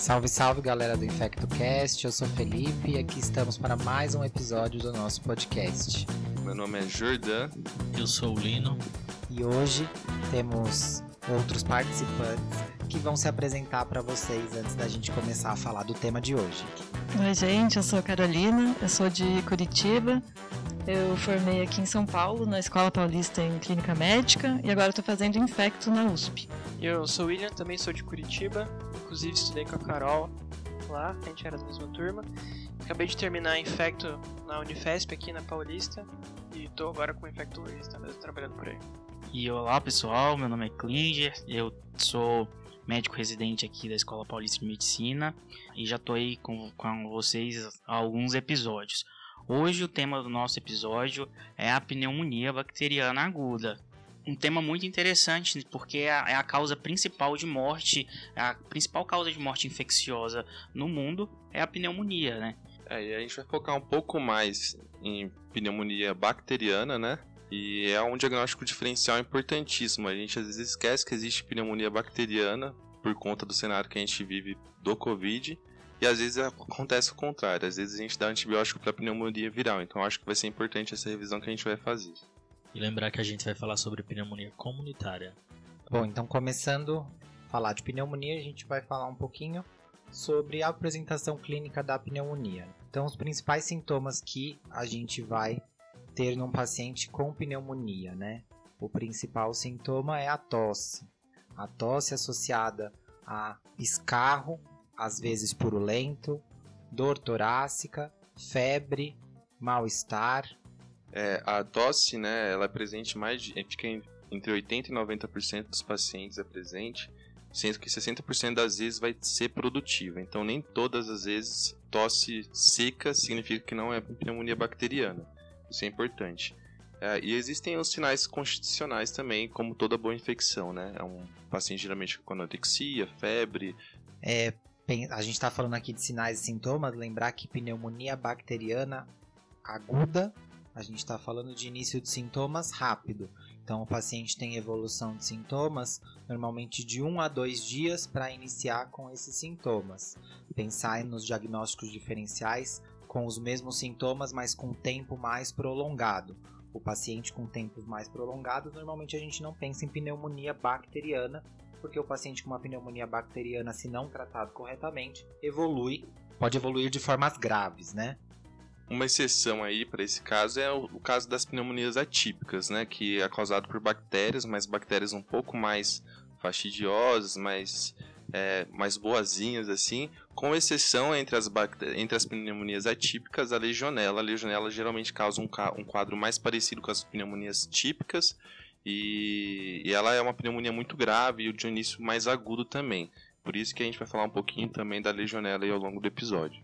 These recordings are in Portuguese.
Salve, salve galera do InfectoCast, eu sou Felipe e aqui estamos para mais um episódio do nosso podcast. Meu nome é Jordan. Eu sou o Lino. E hoje temos outros participantes que vão se apresentar para vocês antes da gente começar a falar do tema de hoje. Oi, gente, eu sou a Carolina, eu sou de Curitiba. Eu formei aqui em São Paulo, na Escola Paulista em Clínica Médica, e agora estou fazendo Infecto na USP. Eu sou o William, também sou de Curitiba, inclusive estudei com a Carol lá, a gente era da mesma turma. Acabei de terminar Infecto na Unifesp aqui na Paulista e estou agora com infectologista mesmo, trabalhando por aí. E olá pessoal, meu nome é Klinger, eu sou médico residente aqui da Escola Paulista de Medicina e já estou aí com, com vocês há alguns episódios. Hoje o tema do nosso episódio é a pneumonia bacteriana aguda. Um tema muito interessante porque é a, é a causa principal de morte, a principal causa de morte infecciosa no mundo é a pneumonia, né? É, e a gente vai focar um pouco mais em pneumonia bacteriana, né? E é um diagnóstico diferencial importantíssimo. A gente às vezes esquece que existe pneumonia bacteriana por conta do cenário que a gente vive do Covid. E às vezes acontece o contrário, às vezes a gente dá antibiótico para pneumonia viral, então acho que vai ser importante essa revisão que a gente vai fazer. E lembrar que a gente vai falar sobre pneumonia comunitária. Bom, então começando a falar de pneumonia, a gente vai falar um pouquinho sobre a apresentação clínica da pneumonia. Então, os principais sintomas que a gente vai ter num paciente com pneumonia, né? O principal sintoma é a tosse. A tosse associada a escarro às vezes purulento, dor torácica, febre, mal-estar. É, a tosse, né, ela é presente mais de, fica entre 80 e 90% dos pacientes é presente, sendo que 60% das vezes vai ser produtiva. Então nem todas as vezes tosse seca significa que não é pneumonia bacteriana. Isso é importante. É, e existem os sinais constitucionais também, como toda boa infecção, né? É um paciente geralmente com anorexia, febre. É, a gente está falando aqui de sinais e sintomas, lembrar que pneumonia bacteriana aguda, a gente está falando de início de sintomas rápido. Então, o paciente tem evolução de sintomas normalmente de 1 a 2 dias para iniciar com esses sintomas. Pensar nos diagnósticos diferenciais com os mesmos sintomas, mas com tempo mais prolongado. O paciente com tempos mais prolongados, normalmente a gente não pensa em pneumonia bacteriana, porque o paciente com uma pneumonia bacteriana, se não tratado corretamente, evolui, pode evoluir de formas graves, né? Uma exceção aí para esse caso é o, o, caso das pneumonias atípicas, né, que é causado por bactérias, mas bactérias um pouco mais fastidiosas, mais é, mais boazinhas assim, com exceção entre as, entre as pneumonias atípicas, a legionela. A legionela geralmente causa um, um quadro mais parecido com as pneumonias típicas e, e ela é uma pneumonia muito grave e de início mais agudo também. Por isso que a gente vai falar um pouquinho também da legionela ao longo do episódio.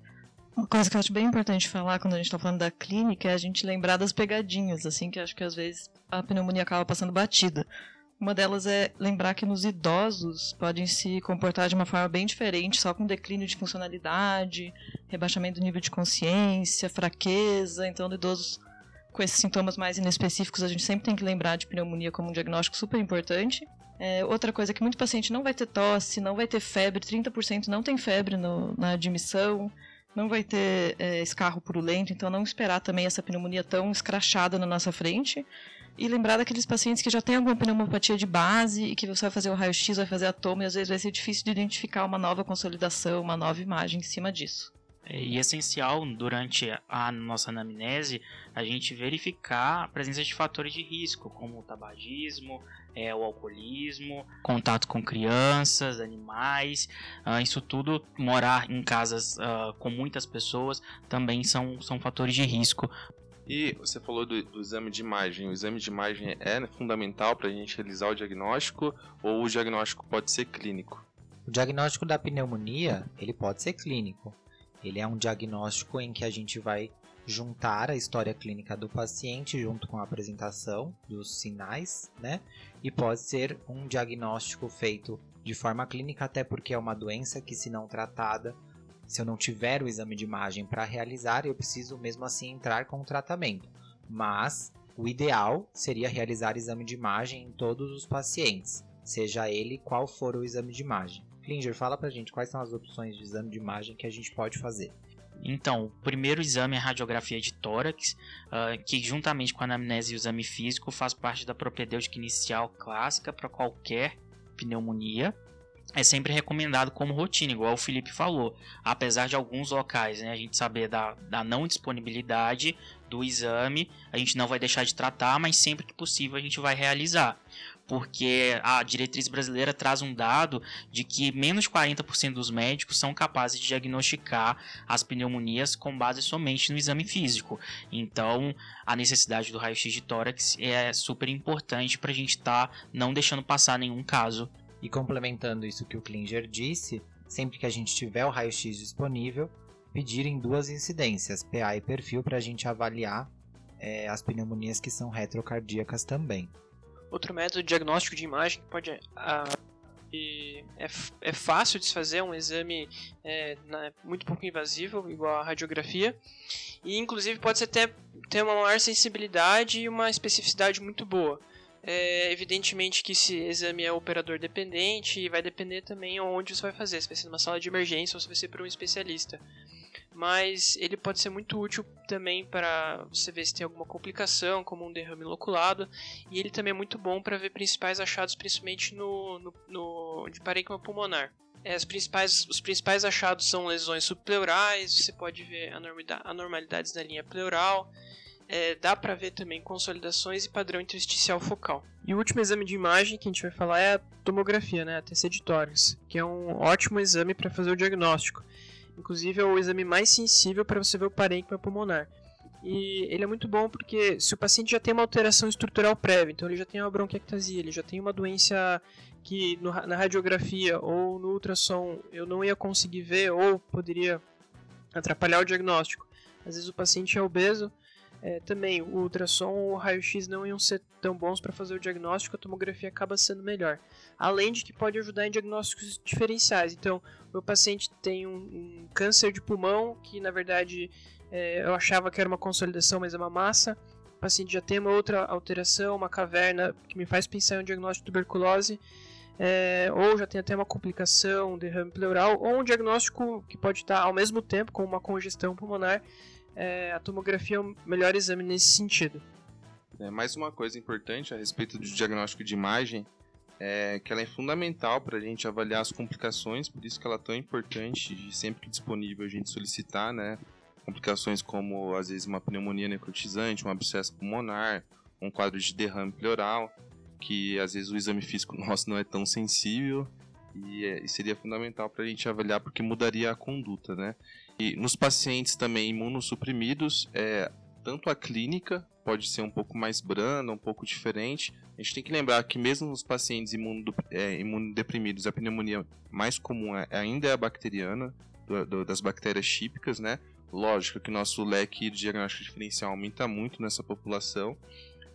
Uma coisa que eu acho bem importante falar quando a gente está falando da clínica é a gente lembrar das pegadinhas, assim, que acho que às vezes a pneumonia acaba passando batida. Uma delas é lembrar que nos idosos podem se comportar de uma forma bem diferente, só com declínio de funcionalidade, rebaixamento do nível de consciência, fraqueza. Então, no idoso com esses sintomas mais inespecíficos, a gente sempre tem que lembrar de pneumonia como um diagnóstico super importante. É, outra coisa é que muito paciente não vai ter tosse, não vai ter febre, 30% não tem febre no, na admissão, não vai ter é, escarro purulento, então não esperar também essa pneumonia tão escrachada na nossa frente. E lembrar daqueles pacientes que já têm alguma pneumopatia de base e que você vai fazer o raio-x, vai fazer a toma e às vezes vai ser difícil de identificar uma nova consolidação, uma nova imagem em cima disso. É, e é essencial durante a nossa anamnese a gente verificar a presença de fatores de risco, como o tabagismo, é, o alcoolismo, contato com crianças, animais, uh, isso tudo, morar em casas uh, com muitas pessoas também são, são fatores de risco. E você falou do, do exame de imagem. O exame de imagem é fundamental para a gente realizar o diagnóstico ou o diagnóstico pode ser clínico? O diagnóstico da pneumonia ele pode ser clínico ele é um diagnóstico em que a gente vai juntar a história clínica do paciente junto com a apresentação dos sinais, né? E pode ser um diagnóstico feito de forma clínica, até porque é uma doença que, se não tratada, se eu não tiver o exame de imagem para realizar, eu preciso mesmo assim entrar com o tratamento. Mas o ideal seria realizar exame de imagem em todos os pacientes, seja ele qual for o exame de imagem. Klinger, fala pra gente quais são as opções de exame de imagem que a gente pode fazer. Então, o primeiro exame é a radiografia de tórax, uh, que juntamente com a anamnese e o exame físico faz parte da propedêutica inicial clássica para qualquer pneumonia é sempre recomendado como rotina, igual o Felipe falou. Apesar de alguns locais, né, a gente saber da, da não disponibilidade do exame, a gente não vai deixar de tratar, mas sempre que possível a gente vai realizar. Porque a diretriz brasileira traz um dado de que menos de 40% dos médicos são capazes de diagnosticar as pneumonias com base somente no exame físico. Então, a necessidade do raio-x de tórax é super importante para a gente estar tá não deixando passar nenhum caso e complementando isso que o Klinger disse, sempre que a gente tiver o raio-x disponível, pedir em duas incidências, PA e perfil, para a gente avaliar é, as pneumonias que são retrocardíacas também. Outro método diagnóstico de imagem que pode é, é, fácil de se fazer, é um exame é, na, muito pouco invasivo, igual a radiografia, e inclusive pode ter, ter uma maior sensibilidade e uma especificidade muito boa. É, evidentemente que esse exame é operador dependente e vai depender também onde você vai fazer, se vai ser numa sala de emergência ou se vai ser para um especialista. Mas ele pode ser muito útil também para você ver se tem alguma complicação, como um derrame loculado, e ele também é muito bom para ver principais achados, principalmente no, no, no de parênquima pulmonar. É, as principais, os principais achados são lesões subpleurais, você pode ver anormalidades na linha pleural, é, dá para ver também consolidações e padrão intersticial focal. E o último exame de imagem que a gente vai falar é a tomografia, né, a TC de tórax, que é um ótimo exame para fazer o diagnóstico. Inclusive é o exame mais sensível para você ver o parênquima pulmonar. E ele é muito bom porque se o paciente já tem uma alteração estrutural prévia, então ele já tem uma bronquiectasia, ele já tem uma doença que no, na radiografia ou no ultrassom eu não ia conseguir ver ou poderia atrapalhar o diagnóstico. Às vezes o paciente é obeso, é, também, o ultrassom ou o raio-x não iam ser tão bons para fazer o diagnóstico, a tomografia acaba sendo melhor. Além de que pode ajudar em diagnósticos diferenciais. Então, meu paciente tem um, um câncer de pulmão, que na verdade é, eu achava que era uma consolidação, mas é uma massa. O paciente já tem uma outra alteração, uma caverna, que me faz pensar em um diagnóstico de tuberculose. É, ou já tem até uma complicação, um derrame pleural, ou um diagnóstico que pode estar ao mesmo tempo com uma congestão pulmonar é, a tomografia é o melhor exame nesse sentido. É, mais uma coisa importante a respeito do diagnóstico de imagem é que ela é fundamental para a gente avaliar as complicações, por isso que ela é tão importante de sempre que disponível a gente solicitar, né? Complicações como às vezes uma pneumonia necrotizante, um abscesso pulmonar, um quadro de derrame pleural, que às vezes o exame físico nosso não é tão sensível e, é, e seria fundamental para a gente avaliar porque mudaria a conduta, né? E nos pacientes também imunossuprimidos, é, tanto a clínica pode ser um pouco mais branda, um pouco diferente. A gente tem que lembrar que mesmo nos pacientes é, imunodeprimidos, a pneumonia mais comum é, ainda é a bacteriana, do, do, das bactérias típicas, né? Lógico que nosso leque de diagnóstico diferencial aumenta muito nessa população,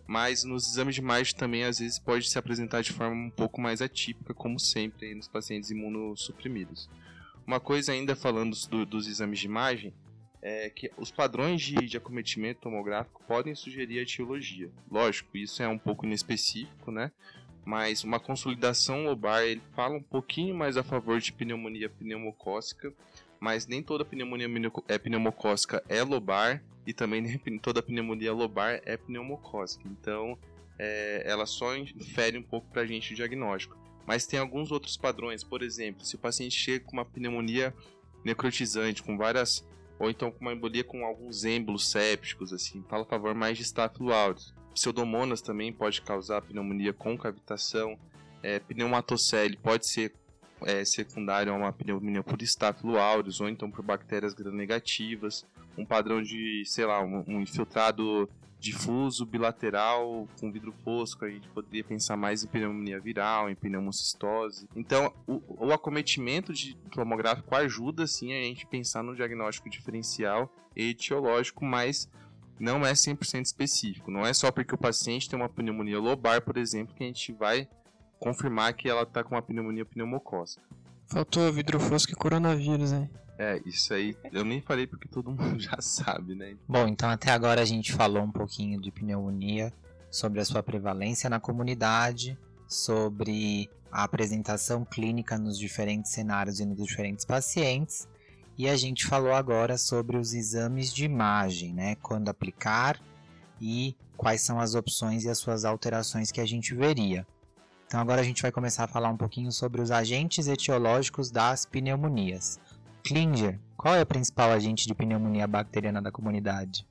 mas nos exames de imagem também às vezes pode se apresentar de forma um pouco mais atípica, como sempre nos pacientes imunossuprimidos. Uma coisa ainda falando do, dos exames de imagem é que os padrões de, de acometimento tomográfico podem sugerir a etiologia. Lógico, isso é um pouco inespecífico, né? Mas uma consolidação lobar ele fala um pouquinho mais a favor de pneumonia pneumocócica, mas nem toda pneumonia é pneumocócica é lobar e também nem toda pneumonia lobar é pneumocócica. Então, é, ela só infere um pouco para a gente o diagnóstico. Mas tem alguns outros padrões, por exemplo, se o paciente chega com uma pneumonia necrotizante, com várias. ou então com uma embolia com alguns êmbolos sépticos, assim, fala a favor mais de Staphylo aureus. Pseudomonas também pode causar pneumonia com cavitação. É, pneumatocele pode ser é, secundário a uma pneumonia por Staphylo aureus ou então por bactérias gram-negativas. Um padrão de, sei lá, um, um infiltrado difuso, bilateral, com vidro fosco, a gente poderia pensar mais em pneumonia viral, em pneumocistose. Então, o, o acometimento de tomográfico ajuda sim a gente pensar no diagnóstico diferencial e etiológico, mas não é 100% específico. Não é só porque o paciente tem uma pneumonia lobar, por exemplo, que a gente vai confirmar que ela está com uma pneumonia pneumocócica. Faltou vidro fosco e coronavírus, hein? É, isso aí eu nem falei porque todo mundo já sabe, né? Bom, então até agora a gente falou um pouquinho de pneumonia, sobre a sua prevalência na comunidade, sobre a apresentação clínica nos diferentes cenários e nos diferentes pacientes. E a gente falou agora sobre os exames de imagem, né? Quando aplicar e quais são as opções e as suas alterações que a gente veria. Então agora a gente vai começar a falar um pouquinho sobre os agentes etiológicos das pneumonias. Klinger, qual é o principal agente de pneumonia bacteriana da comunidade?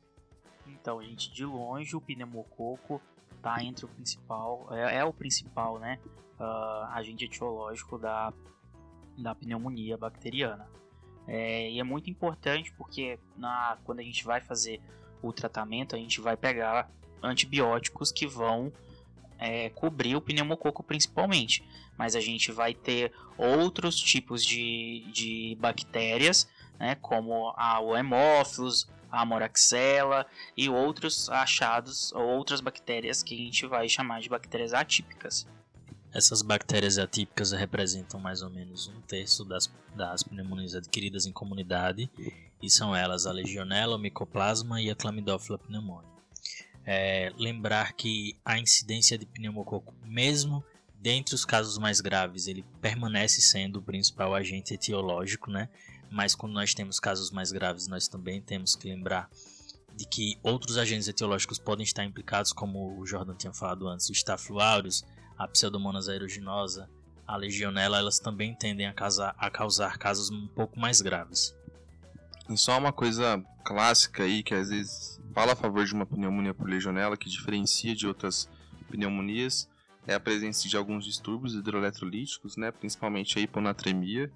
Então, gente, de longe o pneumococo está entre o principal, é, é o principal, né, uh, agente etiológico da, da pneumonia bacteriana. É, e é muito importante porque na, quando a gente vai fazer o tratamento, a gente vai pegar antibióticos que vão é, cobrir o pneumococo principalmente. Mas a gente vai ter outros tipos de, de bactérias, né, como a, Haemophilus, a Moraxella e outros achados, ou outras bactérias que a gente vai chamar de bactérias atípicas. Essas bactérias atípicas representam mais ou menos um terço das, das pneumonias adquiridas em comunidade e são elas a Legionella, o Mycoplasma e a Chlamydophila pneumoniae. É, lembrar que a incidência de pneumococo, mesmo dentre os casos mais graves, ele permanece sendo o principal agente etiológico, né? Mas quando nós temos casos mais graves, nós também temos que lembrar de que outros agentes etiológicos podem estar implicados, como o Jordan tinha falado antes, o Staphylococcus a Pseudomonas aeruginosa, a Legionella, elas também tendem a causar, a causar casos um pouco mais graves. Só uma coisa clássica aí que às vezes fala a favor de uma pneumonia por legionela que diferencia de outras pneumonias é a presença de alguns distúrbios hidroeletrolíticos, né, principalmente a hiponatremia,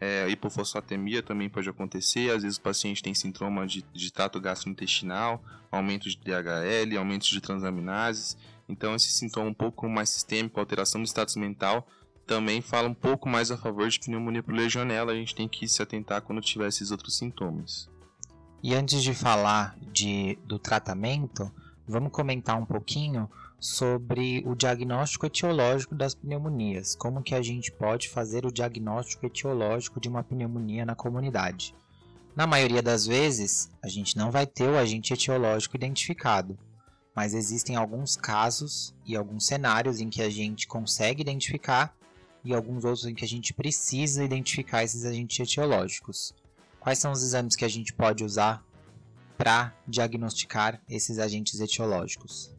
é, a hipofosfatemia também pode acontecer, às vezes o paciente tem sintoma de, de trato gastrointestinal, aumento de DHL, aumento de transaminases, então, esse sintoma um pouco mais sistêmico, alteração do status mental, também fala um pouco mais a favor de pneumonia por legionela. A gente tem que se atentar quando tiver esses outros sintomas. E antes de falar de, do tratamento, vamos comentar um pouquinho sobre o diagnóstico etiológico das pneumonias. Como que a gente pode fazer o diagnóstico etiológico de uma pneumonia na comunidade? Na maioria das vezes, a gente não vai ter o agente etiológico identificado mas existem alguns casos e alguns cenários em que a gente consegue identificar e alguns outros em que a gente precisa identificar esses agentes etiológicos. Quais são os exames que a gente pode usar para diagnosticar esses agentes etiológicos?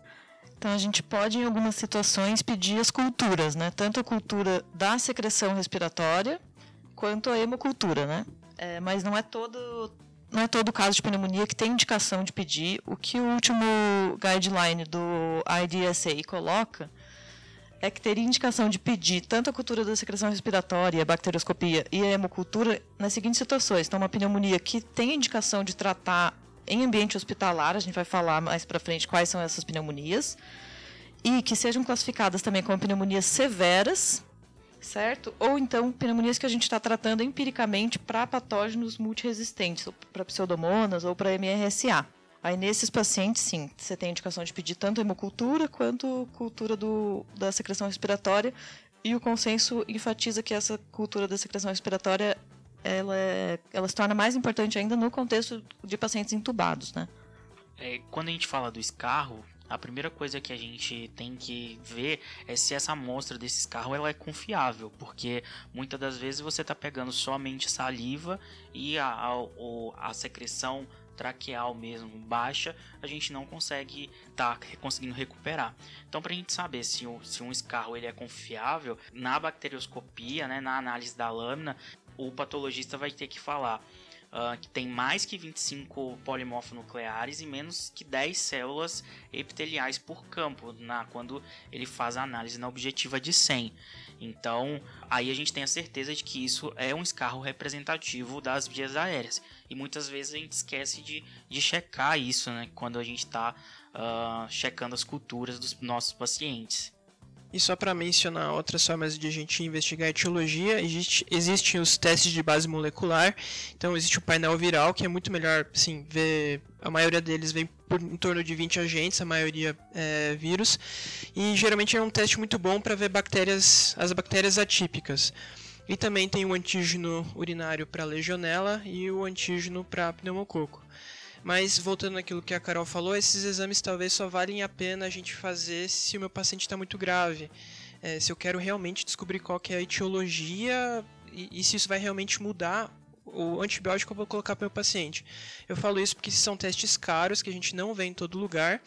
Então a gente pode em algumas situações pedir as culturas, né? Tanto a cultura da secreção respiratória quanto a hemocultura, né? É, mas não é todo não é todo caso de pneumonia que tem indicação de pedir. O que o último guideline do IDSA coloca é que teria indicação de pedir tanto a cultura da secreção respiratória, a bacterioscopia e a hemocultura nas seguintes situações. Então, uma pneumonia que tem indicação de tratar em ambiente hospitalar, a gente vai falar mais para frente quais são essas pneumonias, e que sejam classificadas também como pneumonias severas, certo? Ou então pneumonias que a gente está tratando empiricamente para patógenos multiresistentes, para pseudomonas ou para MRSA. Aí nesses pacientes, sim, você tem indicação de pedir tanto hemocultura quanto cultura do, da secreção respiratória. E o consenso enfatiza que essa cultura da secreção respiratória ela, é, ela se torna mais importante ainda no contexto de pacientes intubados, né? É, quando a gente fala do escarro, a primeira coisa que a gente tem que ver é se essa amostra desses carros ela é confiável, porque muitas das vezes você está pegando somente saliva e a, a, a secreção traqueal mesmo baixa, a gente não consegue estar tá conseguindo recuperar. Então, para a gente saber se, se um escarro ele é confiável, na bacterioscopia, né, na análise da lâmina, o patologista vai ter que falar uh, que tem mais que 25 polimorfonucleares e menos que 10 células epiteliais por campo, na, quando ele faz a análise na objetiva de 100. Então, aí a gente tem a certeza de que isso é um escarro representativo das vias aéreas. E muitas vezes a gente esquece de, de checar isso, né? Quando a gente está uh, ah, checando as culturas dos nossos pacientes. E só para mencionar outras formas de a gente investigar a etiologia, existe, existem os testes de base molecular. Então existe o painel viral, que é muito melhor, assim, ver. A maioria deles vem por em torno de 20 agentes, a maioria é vírus. E geralmente é um teste muito bom para ver bactérias, as bactérias atípicas. E também tem o antígeno urinário para legionela e o antígeno para pneumococo. Mas voltando àquilo que a Carol falou, esses exames talvez só valem a pena a gente fazer se o meu paciente está muito grave. é, se eu quero realmente descobrir qual que é a etiologia e, e se isso vai realmente mudar o antibiótico que eu vou colocar para o meu paciente. Eu falo isso porque são testes caros que a gente não vê em todo lugar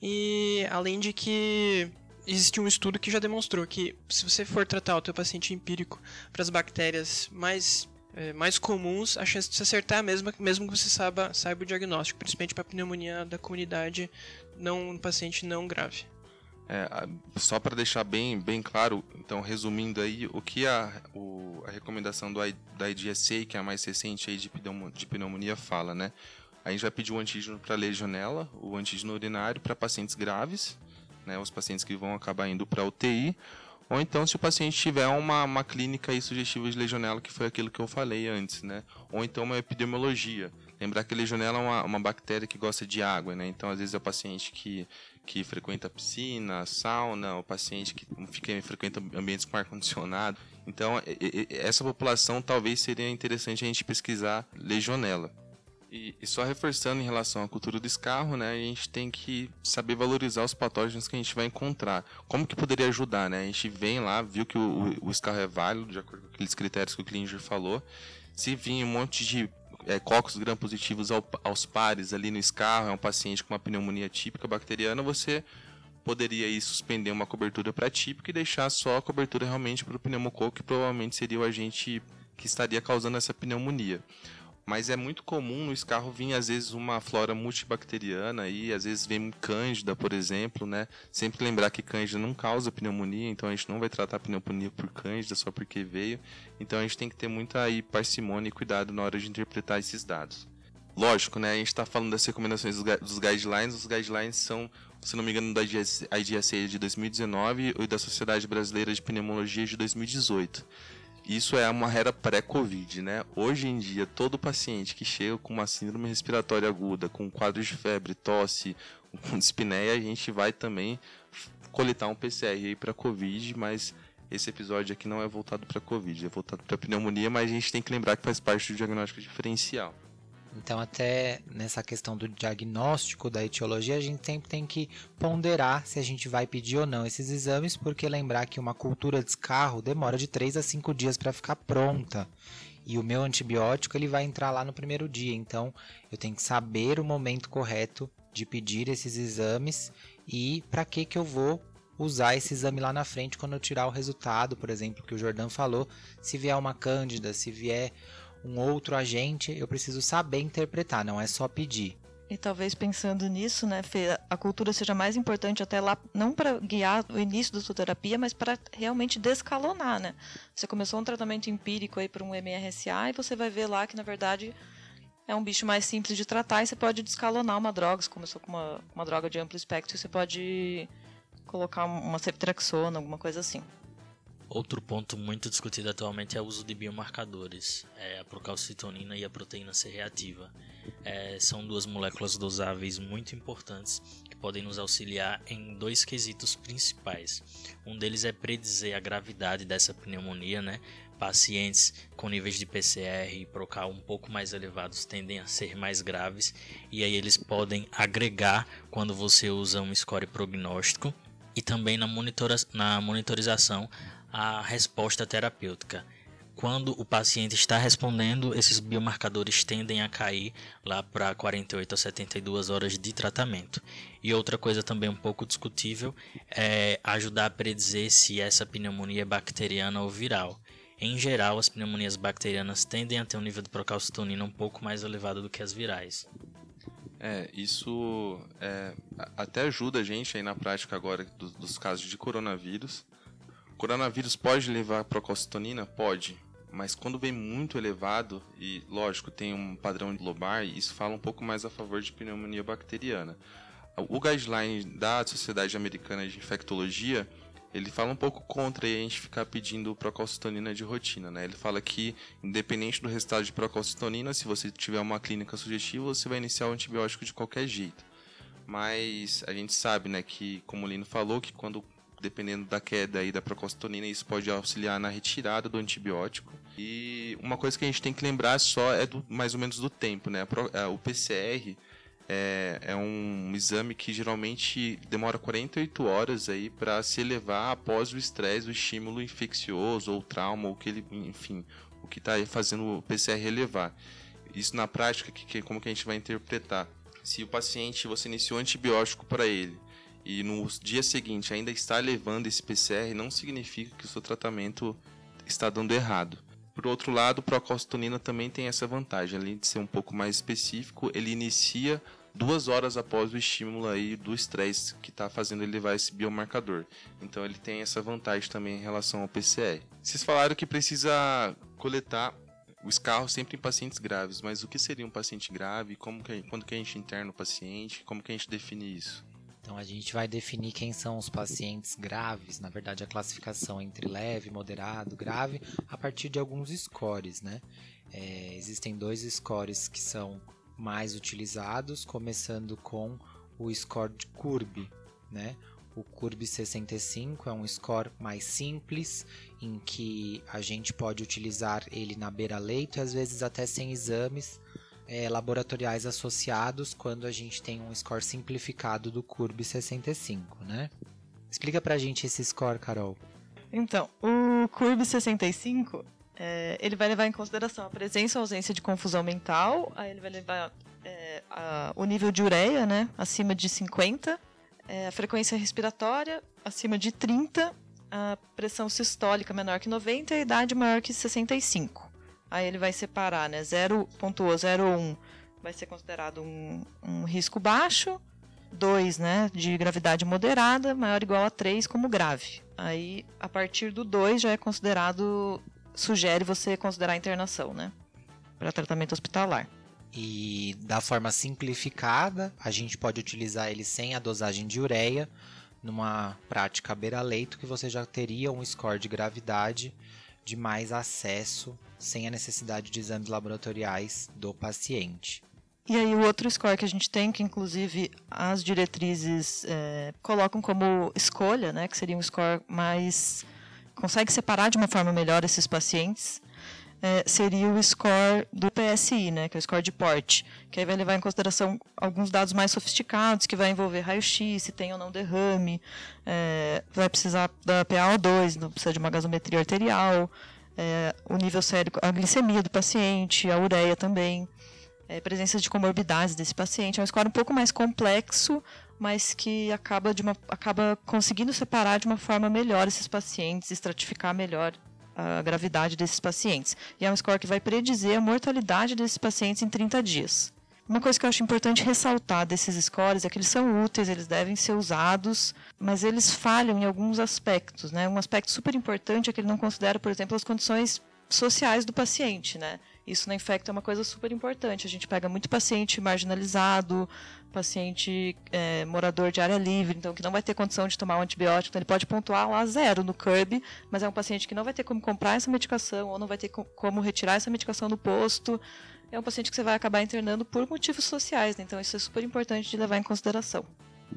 e além de que existe um estudo que já demonstrou que se você for tratar o teu paciente empírico para as bactérias mais é, mais comuns, a chance de se acertar é a mesma, mesmo que você saiba, saiba o diagnóstico, principalmente para pneumonia da comunidade, não um paciente não grave. É, só para deixar bem, bem claro, então resumindo aí, o que a, o, a recomendação do, da IDSA, que é a mais recente aí de, pneumonia, de pneumonia, fala, né? A gente vai pedir o antígeno para legionela, o antígeno urinário para pacientes graves, né, os pacientes que vão acabar indo para UTI, ou então se o paciente tiver uma, uma clínica aí sugestiva de legionela, que foi aquilo que eu falei antes, né? Ou então uma epidemiologia. Lembrar que legionela é uma, uma bactéria que gosta de água, né? Então às vezes é o paciente que, que frequenta piscina, sauna, o paciente que fica, frequenta ambientes com ar-condicionado. Então essa população talvez seria interessante a gente pesquisar legionela. E, e, só reforçando em relação à cultura do escarro, né, a gente tem que saber valorizar os patógenos que a gente vai encontrar. Como que poderia ajudar, né? A gente vem lá, viu que o, o, escarro é válido, de acordo com aqueles critérios que o Klinger falou. Se vir um monte de é, cocos gram-positivos ao, aos pares ali no escarro, é um paciente com uma pneumonia típica bacteriana, você poderia aí suspender uma cobertura para típica e deixar só a cobertura realmente para o pneumococo, que provavelmente seria o agente que estaria causando essa pneumonia mas é muito comum no escarro vir às vezes uma flora multibacteriana e às vezes vem cândida, por exemplo, né? Sempre lembrar que cândida não causa pneumonia, então a gente não vai tratar pneumonia por cândida só porque veio. Então a gente tem que ter muita aí parcimônia e cuidado na hora de interpretar esses dados. Lógico, né? A gente está falando das recomendações dos guidelines. Os guidelines são, se não me engano, da IDSA de 2019 e da Sociedade Brasileira de Pneumologia de 2018. Isso é uma era pré-Covid, né? Hoje em dia, todo paciente que chega com uma síndrome respiratória aguda, com quadros de febre, tosse, com dispneia, a gente vai também coletar um PCR aí para Covid, mas esse episódio aqui não é voltado para Covid, é voltado para pneumonia, mas a gente tem que lembrar que faz parte do diagnóstico diferencial. Então, até nessa questão do diagnóstico da etiologia, a gente sempre tem que ponderar se a gente vai pedir ou não esses exames, porque lembrar que uma cultura de escarro demora de 3 a 5 dias para ficar pronta. E o meu antibiótico ele vai entrar lá no primeiro dia, então eu tenho que saber o momento correto de pedir esses exames e para que que eu vou usar esse exame lá na frente quando eu tirar o resultado, por exemplo, que o Jordan falou, se vier uma cândida, se vier um outro agente, eu preciso saber interpretar, não é só pedir. E talvez pensando nisso, né, Fê, a cultura seja mais importante até lá, não para guiar o início da sua terapia, mas para realmente descalonar, né? Você começou um tratamento empírico aí para um MRSA e você vai ver lá que, na verdade, é um bicho mais simples de tratar e você pode descalonar uma droga. Você começou com uma, uma droga de amplo espectro, você pode colocar uma ceftriaxona, alguma coisa assim. Outro ponto muito discutido atualmente é o uso de biomarcadores, é a procalcitonina e a proteína C reativa. É, são duas moléculas dosáveis muito importantes que podem nos auxiliar em dois quesitos principais. Um deles é predizer a gravidade dessa pneumonia, né? Pacientes com níveis de PCR e Procal um pouco mais elevados tendem a ser mais graves e aí eles podem agregar quando você usa um score prognóstico e também na, monitora na monitorização a resposta terapêutica. Quando o paciente está respondendo, esses biomarcadores tendem a cair lá para 48 a 72 horas de tratamento. E outra coisa também um pouco discutível é ajudar a predizer se essa pneumonia é bacteriana ou viral. Em geral, as pneumonias bacterianas tendem a ter um nível de procalcitonina um pouco mais elevado do que as virais. É, isso é, até ajuda a gente aí na prática agora dos, dos casos de coronavírus Coronavírus pode levar procalcitonina? Pode. Mas quando vem muito elevado, e lógico, tem um padrão lobar, isso fala um pouco mais a favor de pneumonia bacteriana. O guideline da Sociedade Americana de Infectologia, ele fala um pouco contra a gente ficar pedindo procalcitonina de rotina, né? Ele fala que, independente do resultado de procalcitonina, se você tiver uma clínica sugestiva, você vai iniciar o antibiótico de qualquer jeito. Mas a gente sabe, né, que, como o Lino falou, que quando dependendo da queda aí da procalcitonina, isso pode auxiliar na retirada do antibiótico. E uma coisa que a gente tem que lembrar só é do, mais ou menos do tempo, né? O PCR é, é um exame que geralmente demora 48 horas aí para se elevar após o estresse, o estímulo infeccioso ou trauma, ou que ele, enfim, o que está fazendo o PCR elevar. Isso na prática, que, que, como que a gente vai interpretar? Se o paciente, você iniciou antibiótico para ele e no dia seguinte ainda está levando esse PCR, não significa que o seu tratamento está dando errado. Por outro lado, o procalcitonina também tem essa vantagem, além de ser um pouco mais específico, ele inicia duas horas após o estímulo aí do estresse que está fazendo ele levar esse biomarcador. Então ele tem essa vantagem também em relação ao PCR. Vocês falaram que precisa coletar os carros sempre em pacientes graves, mas o que seria um paciente grave? Como que, quando que a gente interna o paciente? Como que a gente define isso? Então a gente vai definir quem são os pacientes graves, na verdade a classificação entre leve, moderado, grave, a partir de alguns scores, né? É, existem dois scores que são mais utilizados, começando com o score de CURB, né? O CURB 65 é um score mais simples, em que a gente pode utilizar ele na beira-leito e às vezes até sem exames, é, laboratoriais associados quando a gente tem um score simplificado do CURB 65, né? Explica pra gente esse score, Carol. Então, o CURB 65, é, ele vai levar em consideração a presença ou ausência de confusão mental, aí ele vai levar é, a, o nível de ureia, né, acima de 50, é, a frequência respiratória acima de 30, a pressão sistólica menor que 90 e a idade maior que 65. Aí ele vai separar, né? 0.01 vai ser considerado um, um risco baixo, 2, né, de gravidade moderada, maior ou igual a 3 como grave. Aí, a partir do 2 já é considerado, sugere você considerar a internação, né, para tratamento hospitalar. E da forma simplificada, a gente pode utilizar ele sem a dosagem de ureia, numa prática beira-leito, que você já teria um score de gravidade de mais acesso sem a necessidade de exames laboratoriais do paciente. E aí o outro score que a gente tem, que inclusive as diretrizes é, colocam como escolha, né, que seria um score mais consegue separar de uma forma melhor esses pacientes, é, seria o score do PSI, né, que é o score de porte, que aí vai levar em consideração alguns dados mais sofisticados, que vai envolver raio-x, se tem ou não derrame, é, vai precisar da PaO2, não precisa de uma gasometria arterial, é, o nível sérico, a glicemia do paciente, a ureia também, é, presença de comorbidades desse paciente. É um score um pouco mais complexo, mas que acaba, de uma, acaba conseguindo separar de uma forma melhor esses pacientes, estratificar melhor a gravidade desses pacientes. E é um score que vai predizer a mortalidade desses pacientes em 30 dias. Uma coisa que eu acho importante ressaltar desses scores é que eles são úteis, eles devem ser usados, mas eles falham em alguns aspectos. Né? Um aspecto super importante é que ele não considera, por exemplo, as condições sociais do paciente. Né? Isso na infecto é uma coisa super importante. A gente pega muito paciente marginalizado, paciente é, morador de área livre, então que não vai ter condição de tomar um antibiótico, então ele pode pontuar lá zero no CURB, mas é um paciente que não vai ter como comprar essa medicação ou não vai ter como retirar essa medicação do posto é um paciente que você vai acabar internando por motivos sociais, né? então isso é super importante de levar em consideração.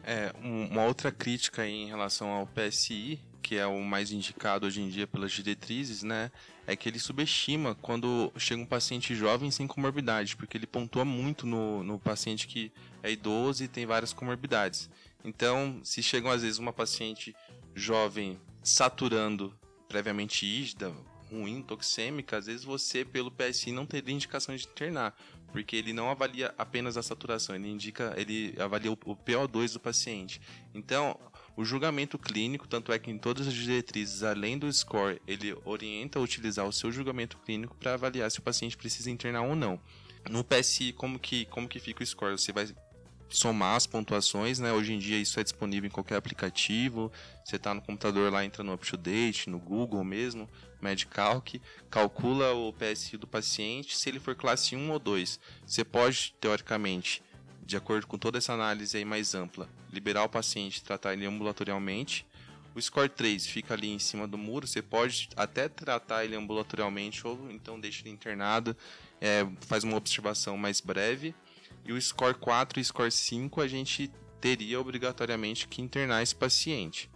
É, uma outra crítica em relação ao PSI, que é o mais indicado hoje em dia pelas diretrizes, né, é que ele subestima quando chega um paciente jovem sem comorbidade, porque ele pontua muito no, no paciente que é idoso e tem várias comorbidades. Então, se chegam às vezes uma paciente jovem saturando previamente ígida, ruim, toxêmica, às vezes você, pelo PSI, não teria indicação de internar, porque ele não avalia apenas a saturação, ele indica, ele avalia o, o PO2 do paciente. Então, o julgamento clínico, tanto é que em todas as diretrizes, além do score, ele orienta a utilizar o seu julgamento clínico para avaliar se o paciente precisa internar ou não. No PSI, como que, como que fica o score? Você vai somar as pontuações, né? Hoje em dia isso é disponível em qualquer aplicativo. Você está no computador lá, entra no UpToDate, no Google mesmo, MedCalc, calcula o PSI do paciente. Se ele for classe 1 ou 2, você pode, teoricamente, de acordo com toda essa análise aí mais ampla, liberar o paciente e tratar ele ambulatorialmente. O score 3 fica ali em cima do muro, você pode até tratar ele ambulatorialmente ou então deixa ele internado, é, faz uma observação mais breve. E o score 4 e score 5 a gente teria obrigatoriamente que internar esse paciente.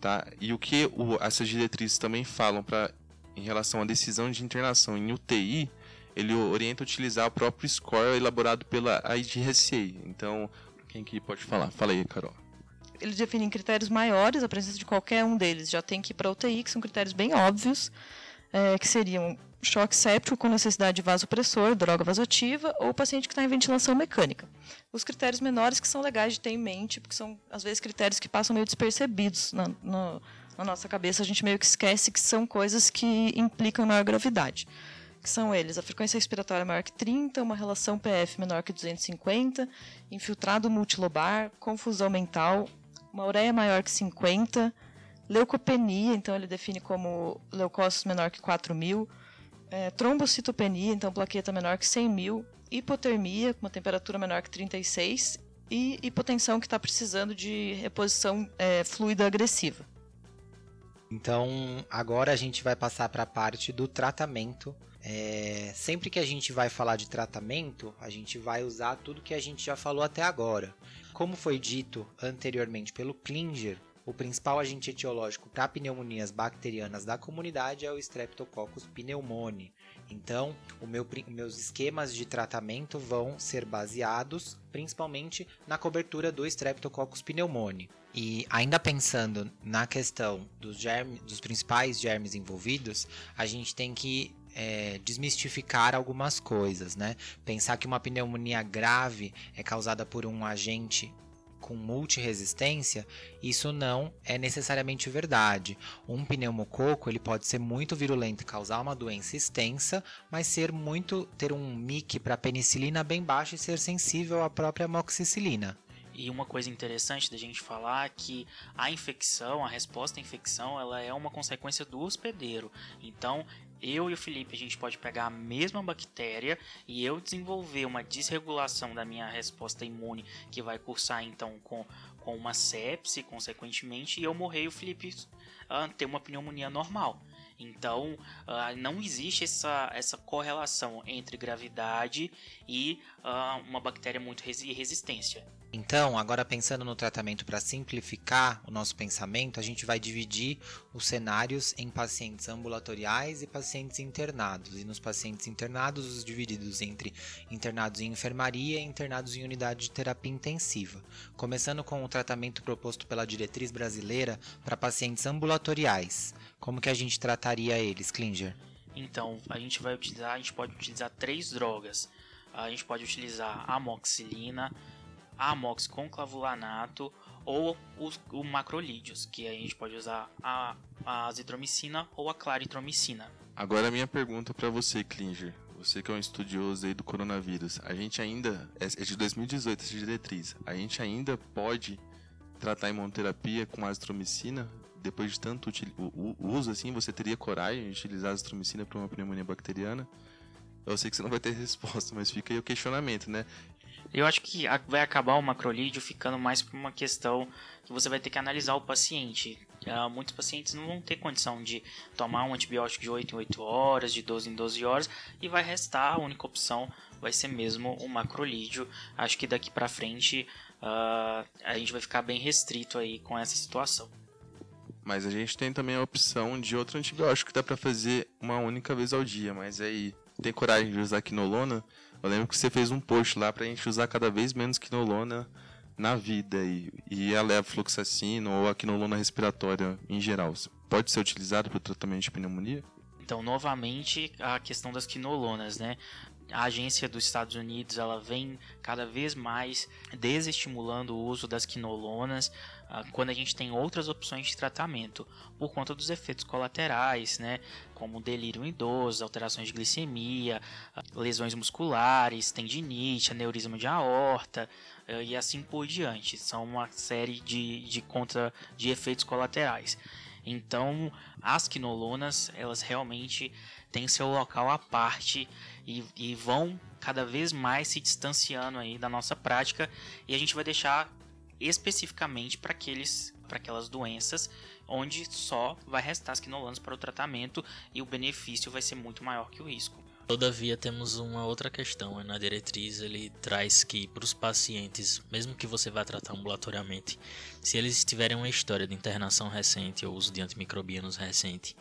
Tá? E o que o, essas diretrizes também falam para em relação à decisão de internação em UTI, ele orienta utilizar o próprio score elaborado pela IDRCA. Então, quem que pode falar? Fala aí, Carol. Eles definem critérios maiores, a presença de qualquer um deles já tem que ir para UTI, que são critérios bem óbvios, é, que seriam choque séptico com necessidade de vasopressor, droga vasoativa, ou paciente que está em ventilação mecânica. Os critérios menores que são legais de ter em mente, porque são, às vezes, critérios que passam meio despercebidos na, no, na nossa cabeça, a gente meio que esquece que são coisas que implicam maior gravidade que são eles a frequência respiratória maior que 30, uma relação PF menor que 250, infiltrado multilobar, confusão mental, uma ureia maior que 50, leucopenia, então ele define como leucócitos menor que 4 mil, é, trombocitopenia, então plaqueta menor que 100 mil, hipotermia, com uma temperatura menor que 36, e hipotensão que está precisando de reposição é, fluida agressiva. Então, agora a gente vai passar para a parte do tratamento. É, sempre que a gente vai falar de tratamento, a gente vai usar tudo que a gente já falou até agora. Como foi dito anteriormente pelo Klinger, o principal agente etiológico para pneumonias bacterianas da comunidade é o Streptococcus pneumoniae. Então, meu, meus esquemas de tratamento vão ser baseados principalmente na cobertura do Streptococcus pneumoniae. E ainda pensando na questão dos, dos principais germes envolvidos, a gente tem que é, desmistificar algumas coisas, né? Pensar que uma pneumonia grave é causada por um agente com multiresistência, isso não é necessariamente verdade. Um pneumococo ele pode ser muito virulento e causar uma doença extensa, mas ser muito ter um MIC para penicilina bem baixo e ser sensível à própria amoxicilina. E uma coisa interessante da gente falar é que a infecção, a resposta à infecção, ela é uma consequência do hospedeiro. Então, eu e o Felipe, a gente pode pegar a mesma bactéria e eu desenvolver uma desregulação da minha resposta imune que vai cursar então com, com uma sepse, consequentemente, e eu morrer e o Felipe uh, ter uma pneumonia normal. Então, uh, não existe essa, essa correlação entre gravidade e uh, uma bactéria muito resi resistência. Então, agora pensando no tratamento para simplificar o nosso pensamento, a gente vai dividir os cenários em pacientes ambulatoriais e pacientes internados. E nos pacientes internados, os divididos entre internados em enfermaria e internados em unidade de terapia intensiva. Começando com o tratamento proposto pela diretriz brasileira para pacientes ambulatoriais. Como que a gente trataria eles, Klinger? Então, a gente vai utilizar, a gente pode utilizar três drogas. A gente pode utilizar a amoxicilina, a amox com clavulanato ou o, o macrolídeos, que a gente pode usar a, a azitromicina ou a claritromicina. Agora a minha pergunta para você, Klinger. Você que é um estudioso aí do coronavírus, a gente ainda, é, é de 2018 essa diretriz, a gente ainda pode tratar imunoterapia com azitromicina? Depois de tanto uso assim, você teria coragem de utilizar a azitromicina para uma pneumonia bacteriana? Eu sei que você não vai ter resposta, mas fica aí o questionamento, né? Eu acho que vai acabar o macrolídeo ficando mais por uma questão que você vai ter que analisar o paciente. Uh, muitos pacientes não vão ter condição de tomar um antibiótico de 8 em 8 horas, de 12 em 12 horas, e vai restar, a única opção vai ser mesmo o macrolídeo. Acho que daqui para frente uh, a gente vai ficar bem restrito aí com essa situação. Mas a gente tem também a opção de outro antibiótico que dá para fazer uma única vez ao dia, mas aí tem coragem de usar quinolona? Eu lembro que você fez um post lá pra gente usar cada vez menos quinolona na vida e, e a levofloxacino ou a quinolona respiratória em geral. Pode ser utilizado para o tratamento de pneumonia? Então, novamente, a questão das quinolonas, né? A agência dos Estados Unidos ela vem cada vez mais desestimulando o uso das quinolonas uh, quando a gente tem outras opções de tratamento por conta dos efeitos colaterais, né, como delírio idoso, alterações de glicemia, uh, lesões musculares, tendinite, aneurisma de aorta uh, e assim por diante. São uma série de, de contra de efeitos colaterais. Então, as quinolonas, elas realmente têm seu local à parte e, e vão cada vez mais se distanciando aí da nossa prática e a gente vai deixar especificamente para aqueles para aquelas doenças onde só vai restar as quinolanas para o tratamento e o benefício vai ser muito maior que o risco. Todavia temos uma outra questão, na diretriz ele traz que para os pacientes, mesmo que você vá tratar ambulatoriamente, se eles tiverem uma história de internação recente ou uso de antimicrobianos recente,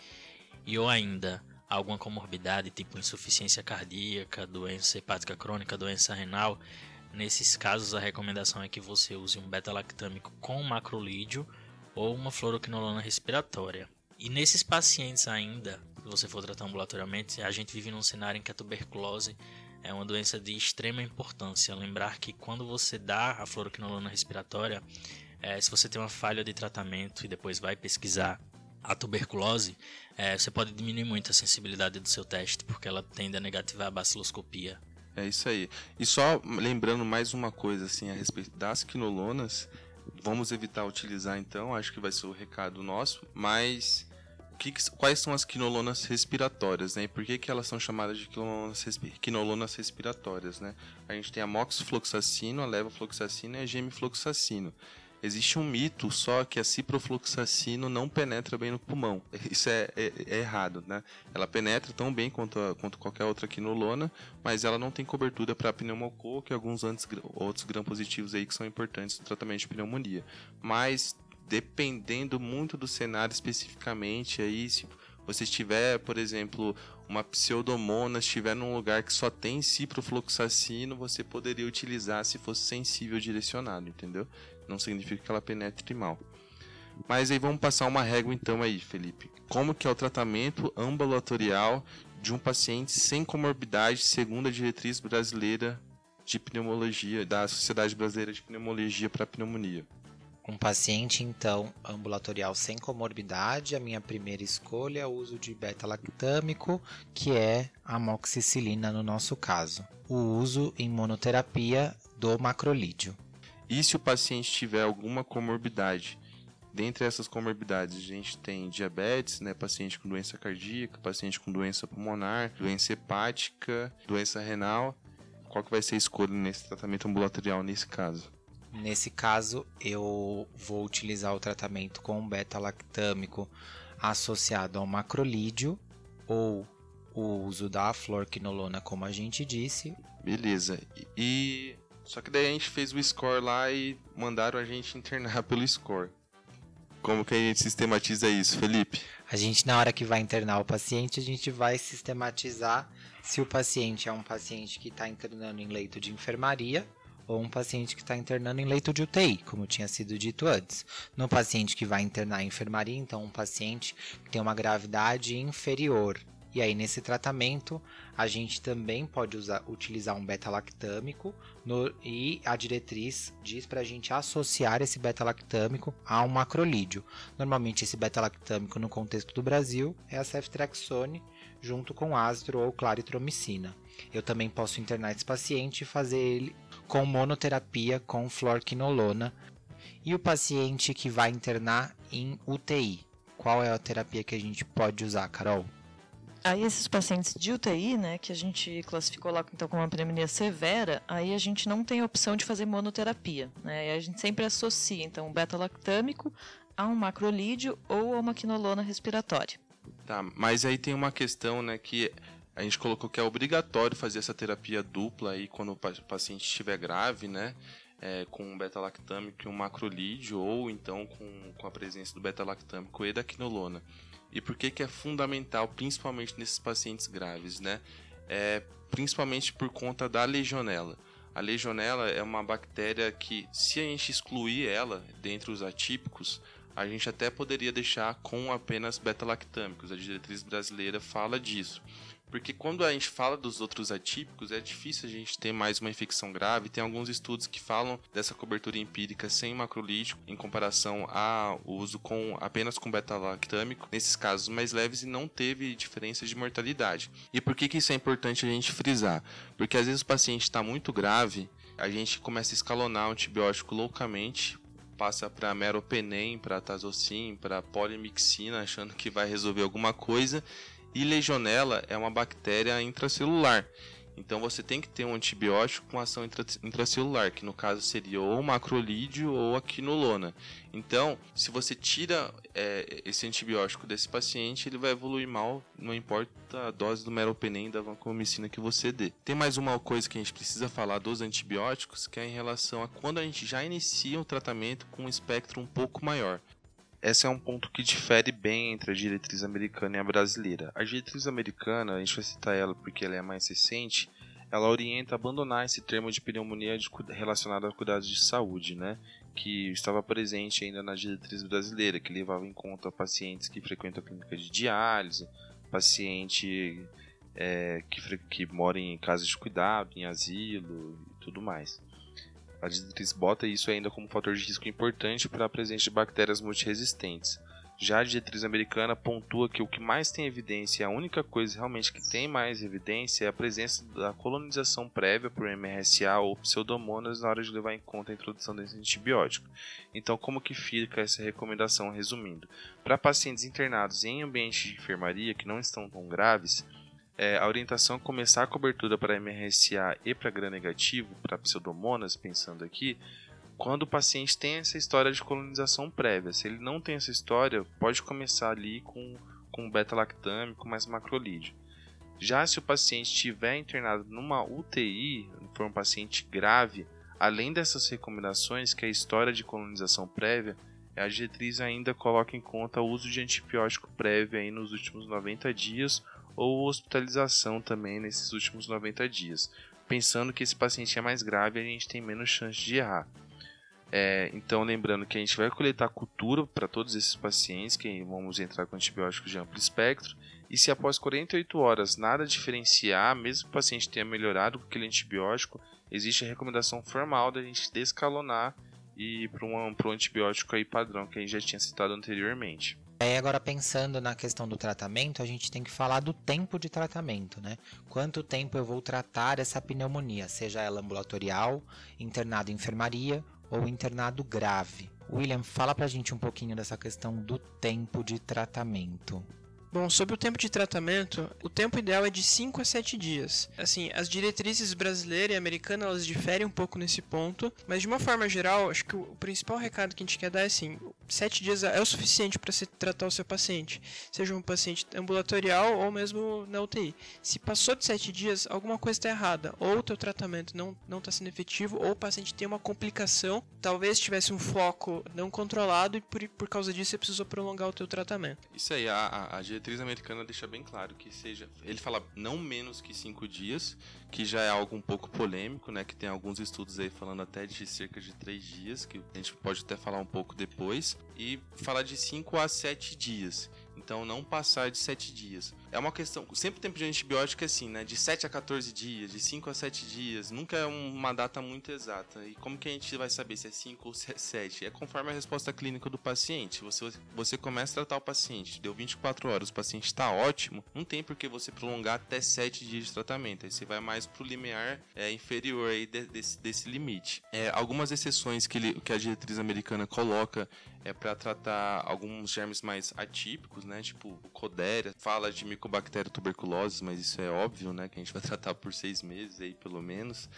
e ou ainda alguma comorbidade, tipo insuficiência cardíaca, doença hepática crônica, doença renal, nesses casos a recomendação é que você use um beta-lactâmico com macrolídeo ou uma fluoroquinolona respiratória. E nesses pacientes ainda, se você for tratar ambulatorialmente, a gente vive num cenário em que a tuberculose é uma doença de extrema importância. Lembrar que quando você dá a fluoroquinolona respiratória, é, se você tem uma falha de tratamento e depois vai pesquisar a tuberculose, é, você pode diminuir muito a sensibilidade do seu teste, porque ela tende a negativar a baciloscopia. É isso aí. E só lembrando mais uma coisa assim a respeito das quinolonas, vamos evitar utilizar então, acho que vai ser o recado nosso, mas que, quais são as quinolonas respiratórias, né? E por que, que elas são chamadas de quinolonas, quinolonas respiratórias, né? A gente tem a moxifloxacino, a levofloxacino e a gemifloxacino. Existe um mito só que a ciprofloxacino não penetra bem no pulmão. Isso é, é, é errado, né? Ela penetra tão bem quanto, a, quanto qualquer outra quinolona, mas ela não tem cobertura para pneumococo e alguns antes, outros gram-positivos aí que são importantes no tratamento de pneumonia. Mas dependendo muito do cenário especificamente aí, se você estiver, por exemplo, uma pseudomonas estiver num lugar que só tem ciprofloxacino, você poderia utilizar se fosse sensível direcionado, entendeu? Não significa que ela penetre mal. Mas aí vamos passar uma régua então aí, Felipe. Como que é o tratamento ambulatorial de um paciente sem comorbidade segundo a diretriz brasileira de pneumologia, da Sociedade Brasileira de Pneumologia para Pneumonia? Um paciente, então, ambulatorial sem comorbidade, a minha primeira escolha é o uso de beta-lactâmico, que é a amoxicilina no nosso caso. O uso em monoterapia do macrolídeo. E se o paciente tiver alguma comorbidade? Dentre essas comorbidades, a gente tem diabetes, né, paciente com doença cardíaca, paciente com doença pulmonar, doença hepática, doença renal. Qual que vai ser a escolha nesse tratamento ambulatorial nesse caso? Nesse caso, eu vou utilizar o tratamento com beta-lactâmico associado ao macrolídeo ou o uso da fluorquinolona, como a gente disse. Beleza. E só que daí a gente fez o score lá e mandaram a gente internar pelo score. Como que a gente sistematiza isso, Felipe? A gente, na hora que vai internar o paciente, a gente vai sistematizar se o paciente é um paciente que está internando em leito de enfermaria ou um paciente que está internando em leito de UTI, como tinha sido dito antes. No paciente que vai internar em enfermaria, então um paciente que tem uma gravidade inferior. E aí, nesse tratamento, a gente também pode usar, utilizar um beta-lactâmico e a diretriz diz para a gente associar esse beta-lactâmico a um macrolídeo. Normalmente, esse beta-lactâmico, no contexto do Brasil, é a ceftriaxone junto com ácido ou claritromicina. Eu também posso internar esse paciente e fazer ele com monoterapia com fluorquinolona. E o paciente que vai internar em UTI, qual é a terapia que a gente pode usar, Carol? Aí esses pacientes de UTI, né, que a gente classificou lá então como uma pneumonia severa, aí a gente não tem opção de fazer monoterapia, né? a gente sempre associa então o beta-lactâmico a um macrolídeo ou a uma quinolona respiratória. Tá, mas aí tem uma questão, né, que a gente colocou que é obrigatório fazer essa terapia dupla aí quando o paciente estiver grave, né? É, com beta-lactâmico e um macrolídeo, ou então com, com a presença do beta-lactâmico e da quinolona. E por que, que é fundamental, principalmente nesses pacientes graves, né? É, principalmente por conta da legionela. A legionela é uma bactéria que, se a gente excluir ela dentre os atípicos, a gente até poderia deixar com apenas beta-lactâmicos. A diretriz brasileira fala disso. Porque quando a gente fala dos outros atípicos, é difícil a gente ter mais uma infecção grave. Tem alguns estudos que falam dessa cobertura empírica sem macrolítico em comparação ao uso com apenas com beta-lactâmico, nesses casos mais leves e não teve diferença de mortalidade. E por que, que isso é importante a gente frisar? Porque às vezes o paciente está muito grave, a gente começa a escalonar o antibiótico loucamente, passa para meropenem, para tazocin, para polimixina, achando que vai resolver alguma coisa e legionela é uma bactéria intracelular. Então você tem que ter um antibiótico com ação intracelular, que no caso seria ou o macrolídeo ou a quinolona. Então, se você tira é, esse antibiótico desse paciente, ele vai evoluir mal, não importa a dose do meropenem da vancomicina que você dê. Tem mais uma coisa que a gente precisa falar dos antibióticos, que é em relação a quando a gente já inicia um tratamento com um espectro um pouco maior. Esse é um ponto que difere bem entre a diretriz americana e a brasileira. A diretriz americana, a gente vai citar ela porque ela é mais recente, ela orienta a abandonar esse termo de pneumonia de, relacionado a cuidados de saúde, né? que estava presente ainda na diretriz brasileira, que levava em conta pacientes que frequentam a clínica de diálise, paciente é, que, que mora em casas de cuidado, em asilo e tudo mais. A diretriz bota isso ainda como fator de risco importante para a presença de bactérias multiresistentes. Já a diretriz americana pontua que o que mais tem evidência, a única coisa realmente que tem mais evidência é a presença da colonização prévia por MRSA ou pseudomonas na hora de levar em conta a introdução desse antibiótico. Então, como que fica essa recomendação resumindo? Para pacientes internados em ambiente de enfermaria que não estão tão graves, é, a orientação é começar a cobertura para MRSA e para gram-negativo, para pseudomonas, pensando aqui, quando o paciente tem essa história de colonização prévia. Se ele não tem essa história, pode começar ali com, com beta-lactâmico mais macrolídeo. Já se o paciente estiver internado numa UTI, for um paciente grave, além dessas recomendações, que é a história de colonização prévia, a diretriz ainda coloca em conta o uso de antibiótico prévio aí nos últimos 90 dias ou hospitalização também nesses últimos 90 dias. Pensando que esse paciente é mais grave, a gente tem menos chance de errar. É, então, lembrando que a gente vai coletar cultura para todos esses pacientes, que vamos entrar com antibióticos de amplo espectro, e se após 48 horas nada diferenciar, mesmo que o paciente tenha melhorado com aquele antibiótico, existe a recomendação formal da gente descalonar e para um, um antibiótico aí padrão que a gente já tinha citado anteriormente. Aí agora pensando na questão do tratamento, a gente tem que falar do tempo de tratamento, né? Quanto tempo eu vou tratar essa pneumonia, seja ela ambulatorial, internado em enfermaria ou internado grave. William, fala pra gente um pouquinho dessa questão do tempo de tratamento. Bom, sobre o tempo de tratamento, o tempo ideal é de 5 a 7 dias. Assim, as diretrizes brasileira e americana elas diferem um pouco nesse ponto, mas de uma forma geral, acho que o principal recado que a gente quer dar é assim: 7 dias é o suficiente para se tratar o seu paciente, seja um paciente ambulatorial ou mesmo na UTI. Se passou de 7 dias, alguma coisa está errada, ou o teu tratamento não está sendo efetivo, ou o paciente tem uma complicação, talvez tivesse um foco não controlado e por, por causa disso você precisou prolongar o teu tratamento. Isso aí, a, a diretriz americana deixa bem claro que seja. Ele fala não menos que cinco dias, que já é algo um pouco polêmico, né? Que tem alguns estudos aí falando até de cerca de três dias, que a gente pode até falar um pouco depois. E falar de 5 a 7 dias. Então não passar de 7 dias. É uma questão. Sempre o tempo de antibiótico é assim, né? De 7 a 14 dias, de 5 a 7 dias. Nunca é uma data muito exata. E como que a gente vai saber se é 5 ou se é 7? É conforme a resposta clínica do paciente. Você, você começa a tratar o paciente, deu 24 horas, o paciente está ótimo, não tem por que você prolongar até 7 dias de tratamento. Aí você vai mais pro limiar é, inferior aí de, desse, desse limite. É, algumas exceções que, ele, que a diretriz americana coloca é para tratar alguns germes mais atípicos, né? Tipo o Codéria, fala de micobactéria tuberculose, mas isso é óbvio, né? Que a gente vai tratar por seis meses aí, pelo menos.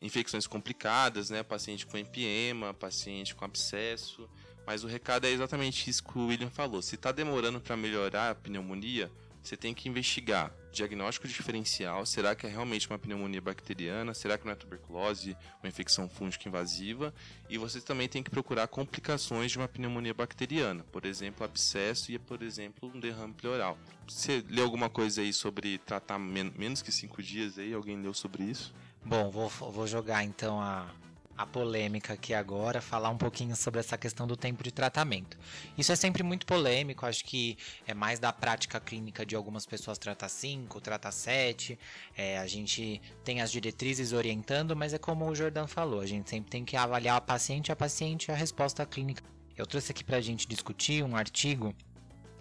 Infecções complicadas, né? Paciente com empiema, paciente com abscesso. Mas o recado é exatamente isso que o William falou. Se está demorando para melhorar a pneumonia, você tem que investigar diagnóstico diferencial. Será que é realmente uma pneumonia bacteriana? Será que não é tuberculose, uma infecção fúngica invasiva? E você também tem que procurar complicações de uma pneumonia bacteriana, por exemplo, abscesso e, por exemplo, um derrame pleural. Você leu alguma coisa aí sobre tratar men menos que cinco dias aí? Alguém leu sobre isso? Bom, vou, vou jogar então a, a polêmica aqui agora, falar um pouquinho sobre essa questão do tempo de tratamento. Isso é sempre muito polêmico, acho que é mais da prática clínica de algumas pessoas tratar 5, tratar 7. É, a gente tem as diretrizes orientando, mas é como o Jordan falou, a gente sempre tem que avaliar a paciente, a paciente a resposta clínica. Eu trouxe aqui para a gente discutir um artigo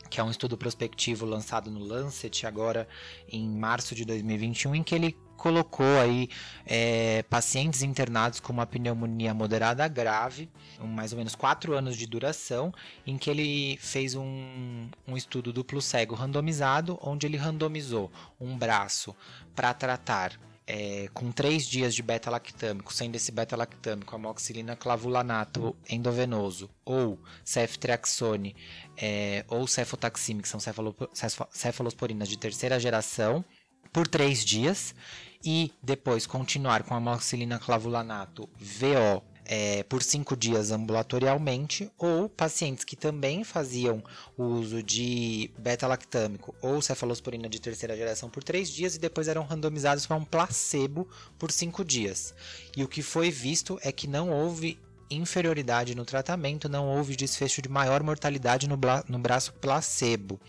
que é um estudo prospectivo lançado no Lancet agora em março de 2021, em que ele colocou aí é, pacientes internados com uma pneumonia moderada grave, mais ou menos 4 anos de duração, em que ele fez um, um estudo duplo cego randomizado, onde ele randomizou um braço para tratar é, com 3 dias de beta-lactâmico, sendo esse beta-lactâmico amoxicilina clavulanato endovenoso ou ceftriaxone é, ou cefotaxime, que são cefalosporinas de terceira geração, por 3 dias e depois continuar com amoxicilina clavulanato VO é, por cinco dias ambulatorialmente, ou pacientes que também faziam o uso de beta-lactâmico ou cefalosporina de terceira geração por três dias e depois eram randomizados para um placebo por cinco dias. E o que foi visto é que não houve inferioridade no tratamento, não houve desfecho de maior mortalidade no, no, braço placebo.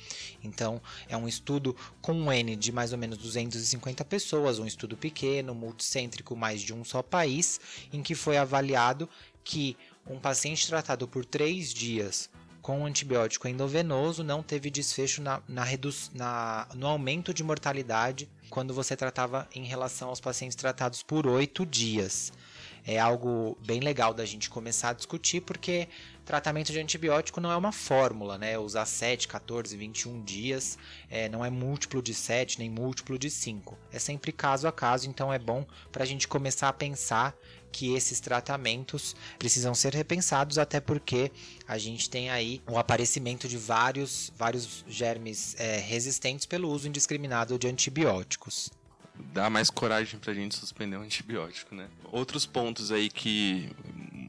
Então, é um estudo com um N de mais ou menos 250 pessoas, um estudo pequeno, multicêntrico, mais de um só país, em que foi avaliado que um paciente tratado por três dias com antibiótico endovenoso não teve desfecho na, na, na, no aumento de mortalidade quando você tratava em relação aos pacientes tratados por oito dias é algo bem legal da gente começar a discutir, porque tratamento de antibiótico não é uma fórmula, né? Usar 7, 14, 21 dias é, não é múltiplo de 7 nem múltiplo de 5. É sempre caso a caso, então é bom para a gente começar a pensar que esses tratamentos precisam ser repensados, até porque a gente tem aí o aparecimento de vários, vários germes é, resistentes pelo uso indiscriminado de antibióticos dá mais coragem pra gente suspender o antibiótico, né? Outros pontos aí que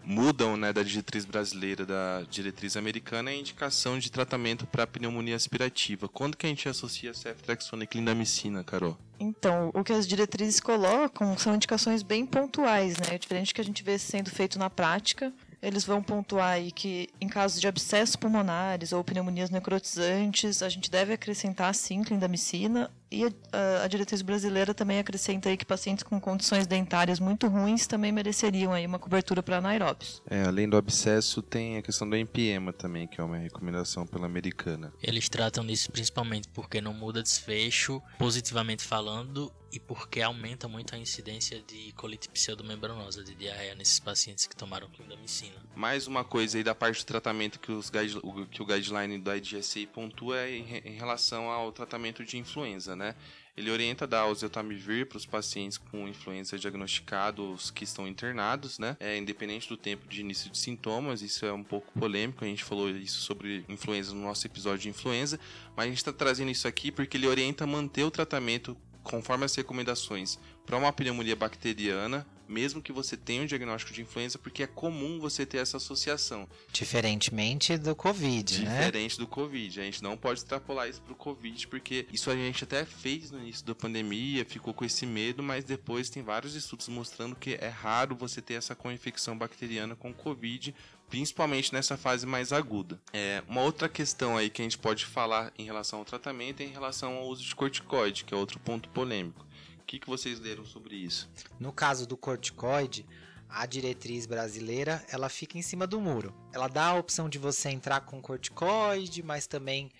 mudam, né, da diretriz brasileira da diretriz americana é a indicação de tratamento para pneumonia aspirativa. Quando que a gente associa ceftriaxona e clindamicina, Carol? Então, o que as diretrizes colocam são indicações bem pontuais, né? É diferente do que a gente vê sendo feito na prática. Eles vão pontuar aí que, em casos de abscessos pulmonares ou pneumonias necrotizantes, a gente deve acrescentar sim clindamicina. E a, a, diretriz brasileira também acrescenta aí que pacientes com condições dentárias muito ruins também mereceriam aí uma cobertura para anaeróbios. É, além do abscesso, tem a questão do empiema também, que é uma recomendação pela americana. Eles tratam disso principalmente porque não muda desfecho, positivamente falando, e porque aumenta muito a incidência de colite pseudomembranosa, de diarreia nesses pacientes que tomaram clindamicina. Mais uma coisa aí da parte do tratamento que, os guide, que o guideline do IDSA pontua é em, em relação ao tratamento de influenza, né? Ele orienta dar oseltamivir para os pacientes com influenza diagnosticados que estão internados, né? É independente do tempo de início de sintomas. Isso é um pouco polêmico. A gente falou isso sobre influenza no nosso episódio de influenza, mas a gente está trazendo isso aqui porque ele orienta manter o tratamento conforme as recomendações para uma pneumonia bacteriana, mesmo que você tenha um diagnóstico de influenza, porque é comum você ter essa associação. Diferentemente do Covid, né? Diferente do Covid. A gente não pode extrapolar isso para o Covid, porque isso a gente até fez no início da pandemia, ficou com esse medo, mas depois tem vários estudos mostrando que é raro você ter essa co-infecção bacteriana com Covid, principalmente nessa fase mais aguda. É, uma outra questão aí que a gente pode falar em relação ao tratamento é em relação ao uso de corticoide, que é outro ponto polêmico. Que, que vocês leram sobre isso? No caso do corticoide, a diretriz brasileira ela fica em cima do muro. Ela dá a opção de você entrar com corticoide, mas também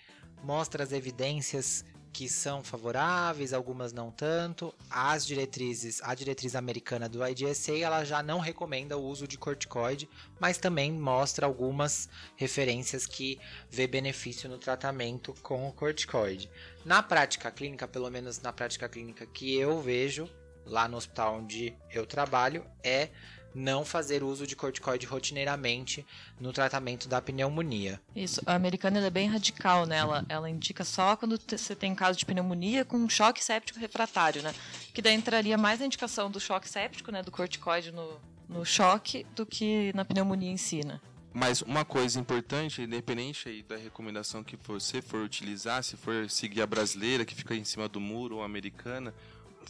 mostra as evidências que são favoráveis, algumas não tanto. As diretrizes, a diretriz americana do IDSA, ela já não recomenda o uso de corticoide, mas também mostra algumas referências que vê benefício no tratamento com o corticoide. Na prática clínica, pelo menos na prática clínica que eu vejo lá no hospital onde eu trabalho, é não fazer uso de corticoide rotineiramente no tratamento da pneumonia. Isso, a americana é bem radical, né? Ela, ela indica só quando você tem caso de pneumonia com choque séptico refratário, né? Que daí entraria mais a indicação do choque séptico, né? Do corticoide no, no choque, do que na pneumonia em si, né? Mas uma coisa importante, independente aí da recomendação que você for utilizar, se for seguir a brasileira que fica em cima do muro ou a americana,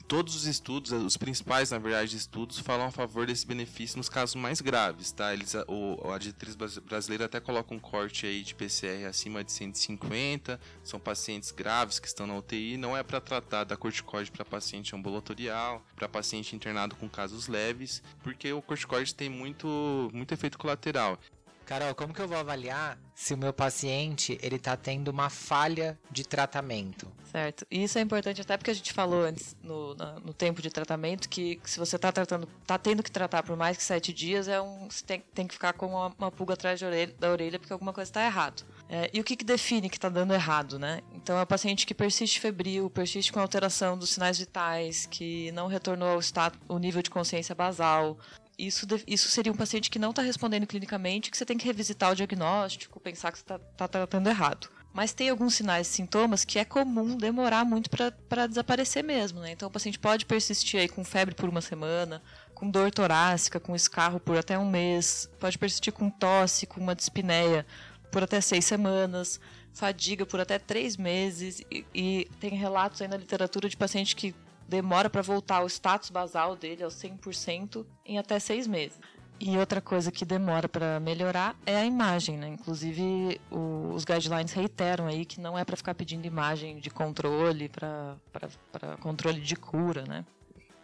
todos os estudos, os principais, na verdade, estudos, falam a favor desse benefício nos casos mais graves, tá? Eles, o, a diretriz brasileira até coloca um corte aí de PCR acima de 150, são pacientes graves que estão na UTI, não é para tratar da corticoide para paciente ambulatorial, para paciente internado com casos leves, porque o corticoide tem muito, muito efeito colateral. Carol, como que eu vou avaliar se o meu paciente ele tá tendo uma falha de tratamento? Certo. E isso é importante até porque a gente falou antes no, no tempo de tratamento que se você está tratando, tá tendo que tratar por mais que sete dias, é um, você tem, tem que ficar com uma, uma pulga atrás orelha, da orelha porque alguma coisa está errado. É, e o que, que define que está dando errado, né? Então é o paciente que persiste febril, persiste com alteração dos sinais vitais, que não retornou ao estado, o nível de consciência basal, isso, isso seria um paciente que não está respondendo clinicamente, que você tem que revisitar o diagnóstico, pensar que você está tá tratando errado. Mas tem alguns sinais e sintomas que é comum demorar muito para desaparecer mesmo, né? Então o paciente pode persistir aí com febre por uma semana, com dor torácica, com escarro por até um mês, pode persistir com tosse, com uma dispneia por até seis semanas, fadiga por até três meses, e, e tem relatos aí na literatura de paciente que demora para voltar ao status basal dele, ao 100%, em até seis meses. E outra coisa que demora para melhorar é a imagem, né? Inclusive, o, os guidelines reiteram aí que não é para ficar pedindo imagem de controle, para controle de cura, né?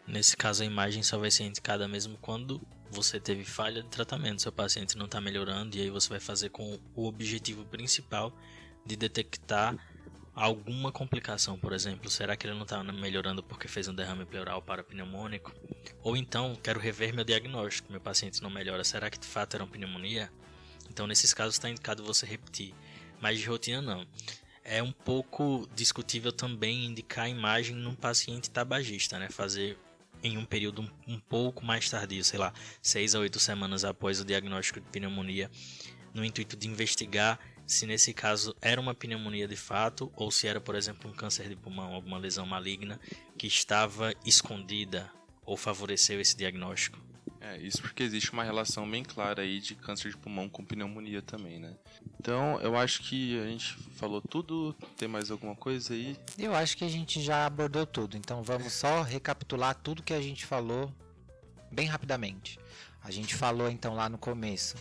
Nesse caso, a imagem só vai ser indicada mesmo quando você teve falha de tratamento, seu paciente não está melhorando, e aí você vai fazer com o objetivo principal de detectar alguma complicação, por exemplo, será que ele não está melhorando porque fez um derrame pleural parapneumônico? Ou então, quero rever meu diagnóstico, meu paciente não melhora, será que de fato era uma pneumonia? Então, nesses casos, está indicado você repetir, mas de rotina não. É um pouco discutível também indicar a imagem num paciente tabagista, né? Fazer em um período um, pouco mais tardio, sei lá, 6 a 8 semanas após o diagnóstico de pneumonia, no intuito de investigar se nesse caso era uma pneumonia de fato ou se era, por exemplo, um câncer de pulmão, alguma lesão maligna que estava escondida ou favoreceu esse diagnóstico. É, isso porque existe uma relação bem clara aí de câncer de pulmão com pneumonia também, né? Então, eu acho que a gente falou tudo. Tem mais alguma coisa aí? Eu acho que a gente já abordou tudo. Então, vamos só recapitular tudo que a gente falou bem rapidamente. A gente falou então lá no começo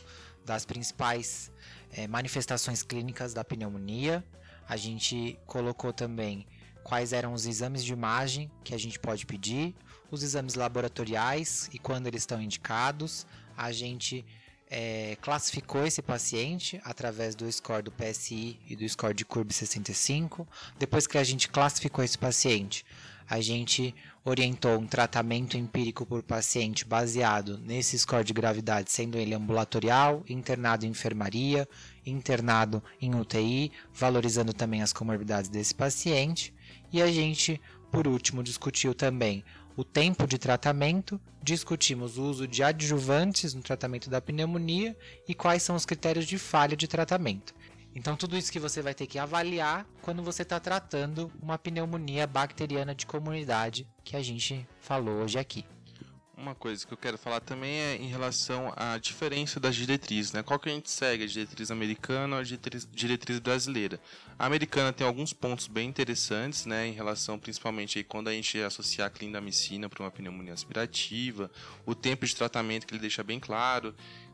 das principais é, manifestações clínicas da pneumonia. A gente colocou também quais eram os exames de imagem que a gente pode pedir, os exames laboratoriais e quando eles estão indicados. A gente é, classificou esse paciente através do score do PSI e do score de CURB 65. Depois que a gente classificou esse paciente, a gente orientou um tratamento empírico por paciente baseado nesse score de gravidade, sendo ele ambulatorial, internado em enfermaria, internado em UTI, valorizando também as comorbidades desse paciente. E a gente, por último, discutiu também o tempo de tratamento, discutimos o uso de adjuvantes no tratamento da pneumonia e quais são os critérios de falha de tratamento. Então, tudo isso que você vai ter que avaliar quando você está tratando uma pneumonia bacteriana de comunidade que a gente falou hoje aqui. Uma coisa que eu quero falar também é em relação à diferença das diretrizes, né? Qual que a gente segue, a diretriz americana ou a diretriz, diretriz brasileira? A americana tem alguns pontos bem interessantes, né? Em relação, principalmente, aí, quando a gente associar a clindamicina para uma pneumonia aspirativa, o tempo de tratamento que ele deixa bem claro,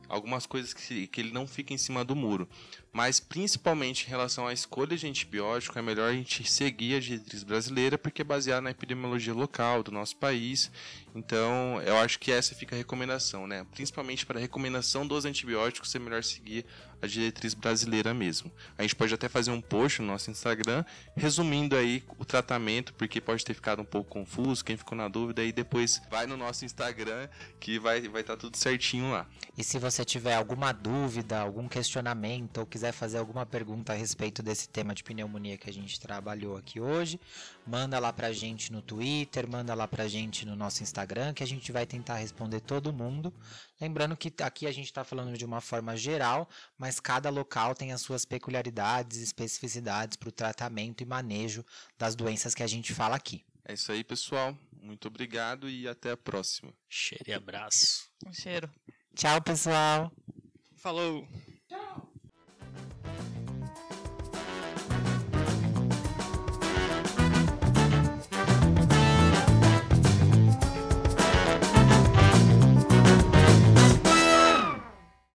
algumas coisas que, que ele não fica em cima do muro. Mas principalmente em relação à escolha de antibiótico, é melhor a gente seguir a diretriz brasileira porque é baseada na epidemiologia local do nosso país. Então, eu acho que essa fica a recomendação, né? Principalmente para a recomendação dos antibióticos, é melhor seguir a diretriz brasileira mesmo. A gente pode até fazer um post no nosso Instagram resumindo aí o tratamento, porque pode ter ficado um pouco confuso, quem ficou na dúvida aí depois vai no nosso Instagram que vai vai estar tá tudo certinho lá. E se você tiver alguma dúvida, algum questionamento ou quiser fazer alguma pergunta a respeito desse tema de pneumonia que a gente trabalhou aqui hoje, manda lá pra gente no Twitter, manda lá pra gente no nosso Instagram, que a gente vai tentar responder todo mundo. Lembrando que aqui a gente está falando de uma forma geral, mas cada local tem as suas peculiaridades e especificidades para o tratamento e manejo das doenças que a gente fala aqui. É isso aí, pessoal. Muito obrigado e até a próxima. Cheiro e abraço. Um cheiro. Tchau, pessoal. Falou!